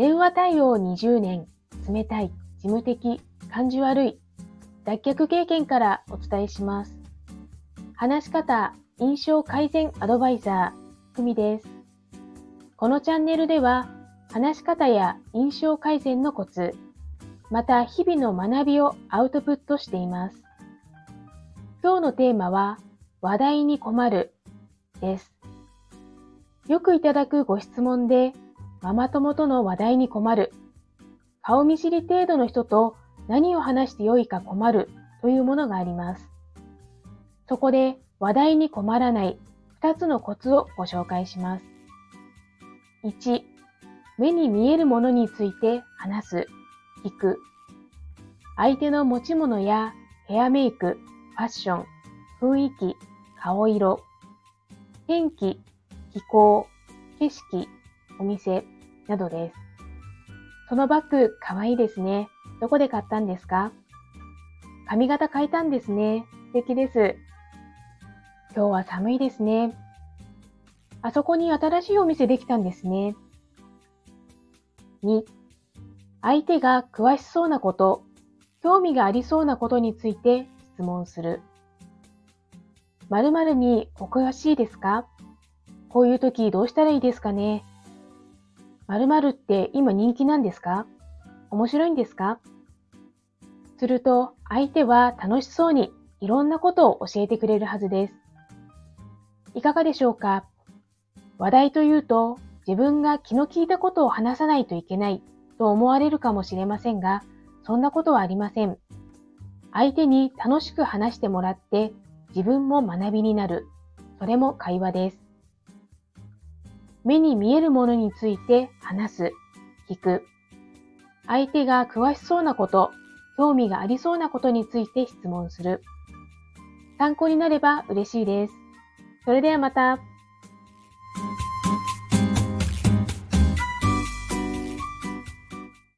電話対応20年、冷たい、事務的、感じ悪い、脱却経験からお伝えします。話し方、印象改善アドバイザー、ふみです。このチャンネルでは、話し方や印象改善のコツ、また日々の学びをアウトプットしています。今日のテーマは、話題に困るです。よくいただくご質問で、ママ友との話題に困る、顔見知り程度の人と何を話してよいか困るというものがあります。そこで話題に困らない2つのコツをご紹介します。1、目に見えるものについて話す、聞く。相手の持ち物やヘアメイク、ファッション、雰囲気、顔色、天気、気候、景色、お店などです。そのバッグかわいいですね。どこで買ったんですか？髪型変えたんですね。素敵です。今日は寒いですね。あそこに新しいお店できたんですね。2、相手が詳しそうなこと、興味がありそうなことについて質問する。〇〇にお詳しいですか？こういう時どうしたらいいですかね？〇〇って今人気なんですか？面白いんですか？すると相手は楽しそうにいろんなことを教えてくれるはずです。いかがでしょうか？話題というと自分が気の利いたことを話さないといけないと思われるかもしれませんが、そんなことはありません。相手に楽しく話してもらって自分も学びになる。それも会話です。目に見えるものについて話す、聞く。相手が詳しそうなこと、興味がありそうなことについて質問する。参考になれば嬉しいです。それではまた。